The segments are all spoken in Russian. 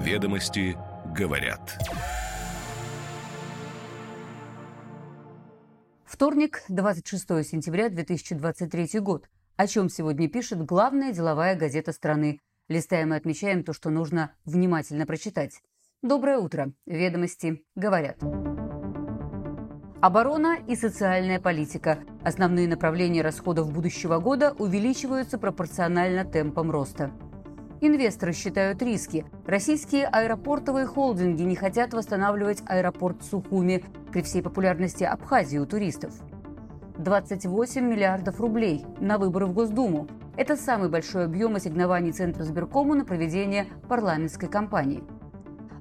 Ведомости говорят. Вторник, 26 сентября 2023 год. О чем сегодня пишет главная деловая газета страны. Листаем и отмечаем то, что нужно внимательно прочитать. Доброе утро. Ведомости говорят. Оборона и социальная политика. Основные направления расходов будущего года увеличиваются пропорционально темпам роста. Инвесторы считают риски. Российские аэропортовые холдинги не хотят восстанавливать аэропорт Сухуми при всей популярности Абхазии у туристов. 28 миллиардов рублей на выборы в Госдуму. Это самый большой объем ассигнований Центра сберкому на проведение парламентской кампании.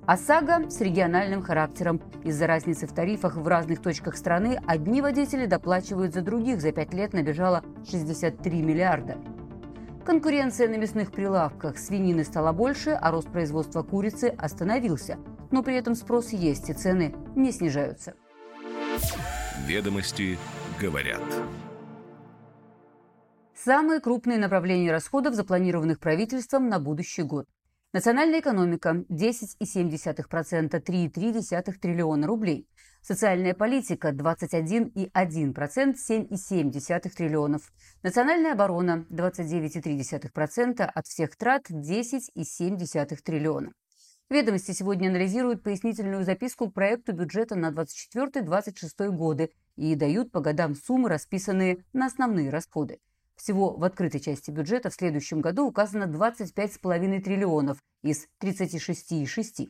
ОСАГО с региональным характером. Из-за разницы в тарифах в разных точках страны одни водители доплачивают за других. За пять лет набежало 63 миллиарда. Конкуренция на мясных прилавках свинины стала больше, а рост производства курицы остановился. Но при этом спрос есть, и цены не снижаются. Ведомости говорят. Самые крупные направления расходов, запланированных правительством на будущий год. Национальная экономика – 10,7%, 3,3 триллиона рублей. Социальная политика – 21,1%, 7,7 триллионов. Национальная оборона – 29,3%, от всех трат – 10,7 триллиона. Ведомости сегодня анализируют пояснительную записку к проекту бюджета на 24-26 годы и дают по годам суммы, расписанные на основные расходы. Всего в открытой части бюджета в следующем году указано 25,5 триллионов из 36,6.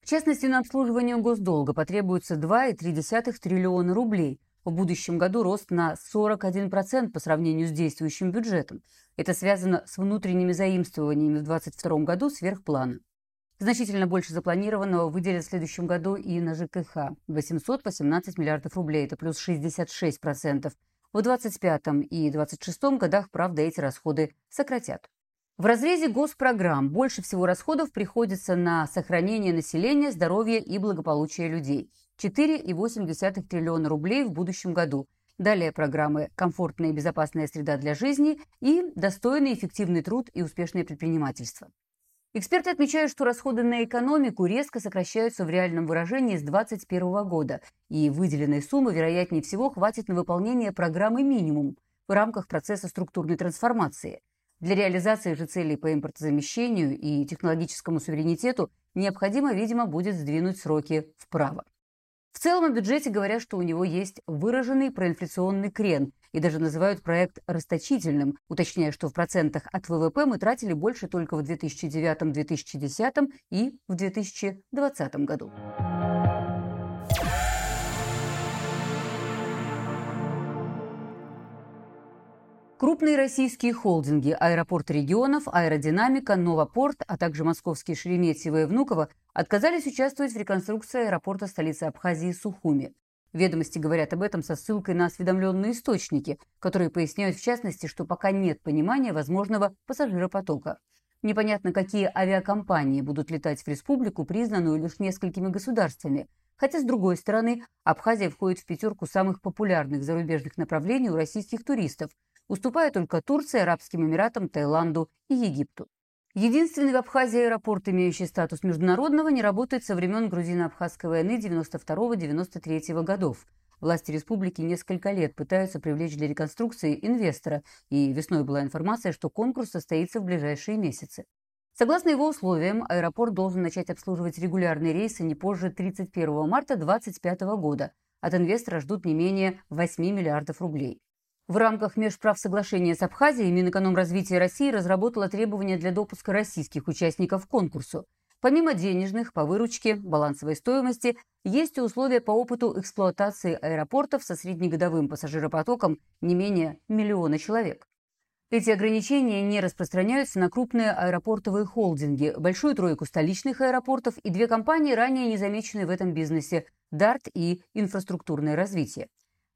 В частности, на обслуживание госдолга потребуется 2,3 триллиона рублей. В будущем году рост на 41% по сравнению с действующим бюджетом. Это связано с внутренними заимствованиями в 2022 году сверх плана. Значительно больше запланированного выделят в следующем году и на ЖКХ – 818 миллиардов рублей, это плюс 66%. В 2025 и 2026 годах, правда, эти расходы сократят. В разрезе госпрограмм больше всего расходов приходится на сохранение населения, здоровья и благополучия людей – 4,8 триллиона рублей в будущем году. Далее программы «Комфортная и безопасная среда для жизни» и «Достойный эффективный труд и успешное предпринимательство». Эксперты отмечают, что расходы на экономику резко сокращаются в реальном выражении с 2021 года, и выделенной суммы, вероятнее всего, хватит на выполнение программы «Минимум» в рамках процесса структурной трансформации. Для реализации же целей по импортозамещению и технологическому суверенитету необходимо, видимо, будет сдвинуть сроки вправо. В целом о бюджете говорят, что у него есть выраженный проинфляционный крен и даже называют проект расточительным, уточняя, что в процентах от ВВП мы тратили больше только в 2009-2010 и в 2020 году. Крупные российские холдинги аэропорты регионов, аэродинамика, Новопорт, а также московские Шереметьево и Внуково отказались участвовать в реконструкции аэропорта столицы Абхазии Сухуми. Ведомости говорят об этом со ссылкой на осведомленные источники, которые поясняют в частности, что пока нет понимания возможного пассажиропотока. Непонятно, какие авиакомпании будут летать в республику, признанную лишь несколькими государствами. Хотя, с другой стороны, Абхазия входит в пятерку самых популярных зарубежных направлений у российских туристов – уступая только Турции, Арабским Эмиратам, Таиланду и Египту. Единственный в Абхазии аэропорт, имеющий статус международного, не работает со времен грузино-абхазской войны 92-93 годов. Власти республики несколько лет пытаются привлечь для реконструкции инвестора, и весной была информация, что конкурс состоится в ближайшие месяцы. Согласно его условиям, аэропорт должен начать обслуживать регулярные рейсы не позже 31 марта 2025 года. От инвестора ждут не менее 8 миллиардов рублей. В рамках межправсоглашения с Абхазией Минэкономразвития России разработала требования для допуска российских участников к конкурсу. Помимо денежных, по выручке, балансовой стоимости, есть и условия по опыту эксплуатации аэропортов со среднегодовым пассажиропотоком не менее миллиона человек. Эти ограничения не распространяются на крупные аэропортовые холдинги, большую тройку столичных аэропортов и две компании, ранее незамеченные в этом бизнесе – «Дарт» и «Инфраструктурное развитие».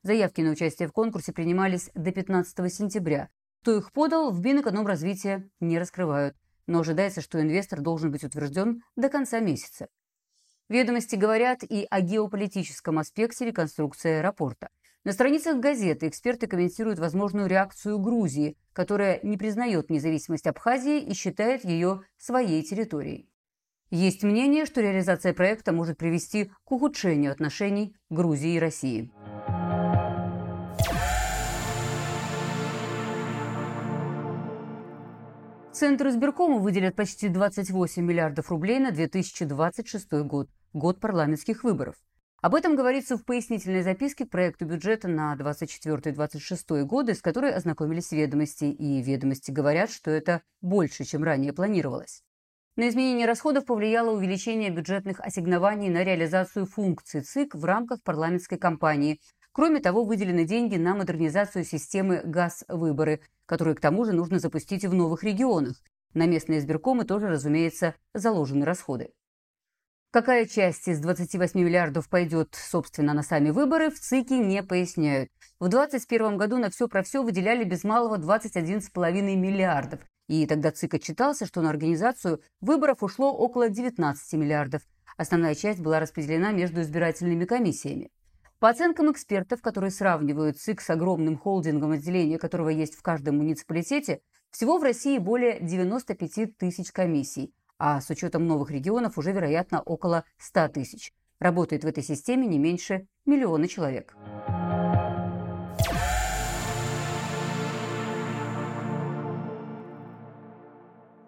Заявки на участие в конкурсе принимались до 15 сентября. Кто их подал, в Минэкономразвитие не раскрывают. Но ожидается, что инвестор должен быть утвержден до конца месяца. Ведомости говорят и о геополитическом аспекте реконструкции аэропорта. На страницах газеты эксперты комментируют возможную реакцию Грузии, которая не признает независимость Абхазии и считает ее своей территорией. Есть мнение, что реализация проекта может привести к ухудшению отношений Грузии и России. Центр избиркома выделят почти 28 миллиардов рублей на 2026 год, год парламентских выборов. Об этом говорится в пояснительной записке к проекту бюджета на 24-26 годы, с которой ознакомились ведомости, и ведомости говорят, что это больше, чем ранее планировалось. На изменение расходов повлияло увеличение бюджетных ассигнований на реализацию функций ЦИК в рамках парламентской кампании. Кроме того, выделены деньги на модернизацию системы «Газ-выборы», которую к тому же нужно запустить в новых регионах. На местные избиркомы тоже, разумеется, заложены расходы. Какая часть из 28 миллиардов пойдет, собственно, на сами выборы, в ЦИКе не поясняют. В 2021 году на все про все выделяли без малого 21,5 миллиардов. И тогда ЦИК отчитался, что на организацию выборов ушло около 19 миллиардов. Основная часть была распределена между избирательными комиссиями. По оценкам экспертов, которые сравнивают ЦИК с огромным холдингом, отделения которого есть в каждом муниципалитете, всего в России более 95 тысяч комиссий – а с учетом новых регионов уже, вероятно, около 100 тысяч. Работает в этой системе не меньше миллиона человек.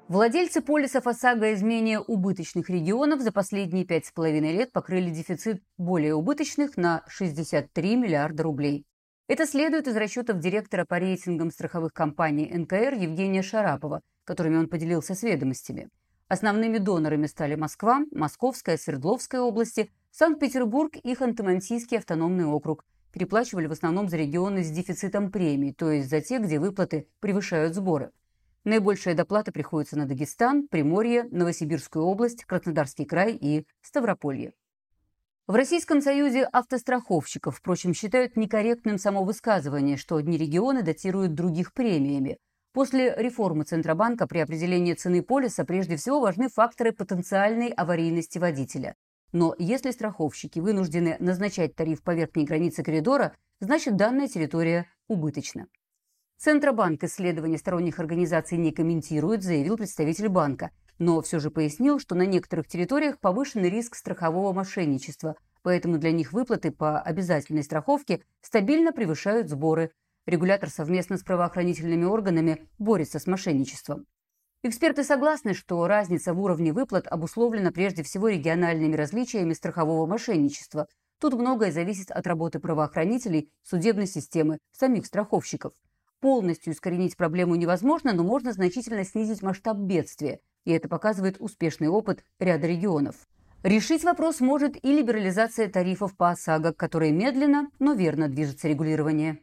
Владельцы полисов ОСАГО из менее убыточных регионов за последние пять с половиной лет покрыли дефицит более убыточных на 63 миллиарда рублей. Это следует из расчетов директора по рейтингам страховых компаний НКР Евгения Шарапова, которыми он поделился с ведомостями. Основными донорами стали Москва, Московская, Свердловская области, Санкт-Петербург и Ханты-Мансийский автономный округ. Переплачивали в основном за регионы с дефицитом премий, то есть за те, где выплаты превышают сборы. Наибольшая доплата приходится на Дагестан, Приморье, Новосибирскую область, Краснодарский край и Ставрополье. В Российском союзе автостраховщиков, впрочем, считают некорректным само высказывание, что одни регионы датируют других премиями. После реформы Центробанка при определении цены полиса прежде всего важны факторы потенциальной аварийности водителя. Но если страховщики вынуждены назначать тариф по верхней границе коридора, значит данная территория убыточна. Центробанк исследования сторонних организаций не комментирует, заявил представитель банка, но все же пояснил, что на некоторых территориях повышенный риск страхового мошенничества, поэтому для них выплаты по обязательной страховке стабильно превышают сборы – Регулятор совместно с правоохранительными органами борется с мошенничеством. Эксперты согласны, что разница в уровне выплат обусловлена прежде всего региональными различиями страхового мошенничества. Тут многое зависит от работы правоохранителей, судебной системы, самих страховщиков. Полностью искоренить проблему невозможно, но можно значительно снизить масштаб бедствия, и это показывает успешный опыт ряда регионов. Решить вопрос может и либерализация тарифов по ОСАГО, которой медленно, но верно движется регулирование.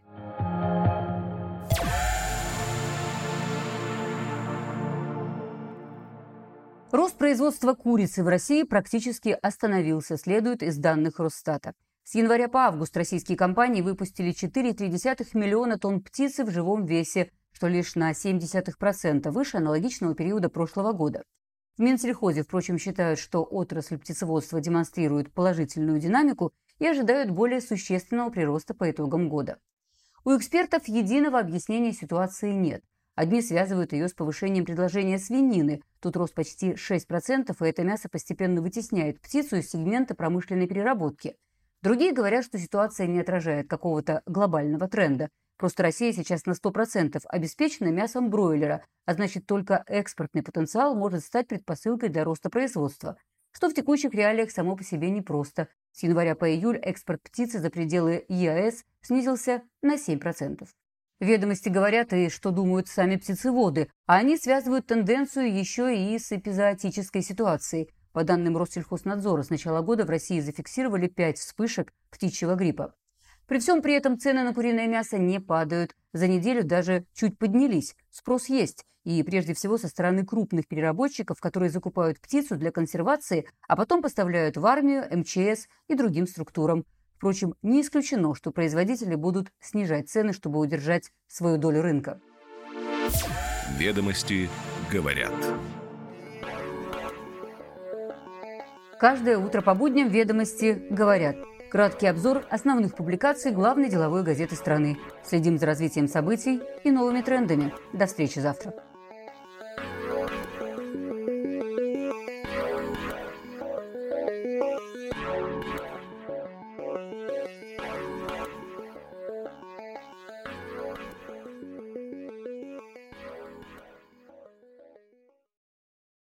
Рост производства курицы в России практически остановился, следует из данных Росстата. С января по август российские компании выпустили 4,3 миллиона тонн птицы в живом весе, что лишь на 0,7% выше аналогичного периода прошлого года. В Минсельхозе, впрочем, считают, что отрасль птицеводства демонстрирует положительную динамику и ожидают более существенного прироста по итогам года. У экспертов единого объяснения ситуации нет – Одни связывают ее с повышением предложения свинины. Тут рост почти 6%, и это мясо постепенно вытесняет птицу из сегмента промышленной переработки. Другие говорят, что ситуация не отражает какого-то глобального тренда. Просто Россия сейчас на 100% обеспечена мясом бройлера, а значит только экспортный потенциал может стать предпосылкой для роста производства. Что в текущих реалиях само по себе непросто. С января по июль экспорт птицы за пределы ЕАЭС снизился на 7%. Ведомости говорят и что думают сами птицеводы, а они связывают тенденцию еще и с эпизоотической ситуацией. По данным Россельхознадзора, с начала года в России зафиксировали 5 вспышек птичьего гриппа. При всем при этом цены на куриное мясо не падают. За неделю даже чуть поднялись. Спрос есть. И прежде всего со стороны крупных переработчиков, которые закупают птицу для консервации, а потом поставляют в армию, МЧС и другим структурам. Впрочем, не исключено, что производители будут снижать цены, чтобы удержать свою долю рынка. Ведомости говорят. Каждое утро по будням «Ведомости» говорят. Краткий обзор основных публикаций главной деловой газеты страны. Следим за развитием событий и новыми трендами. До встречи завтра.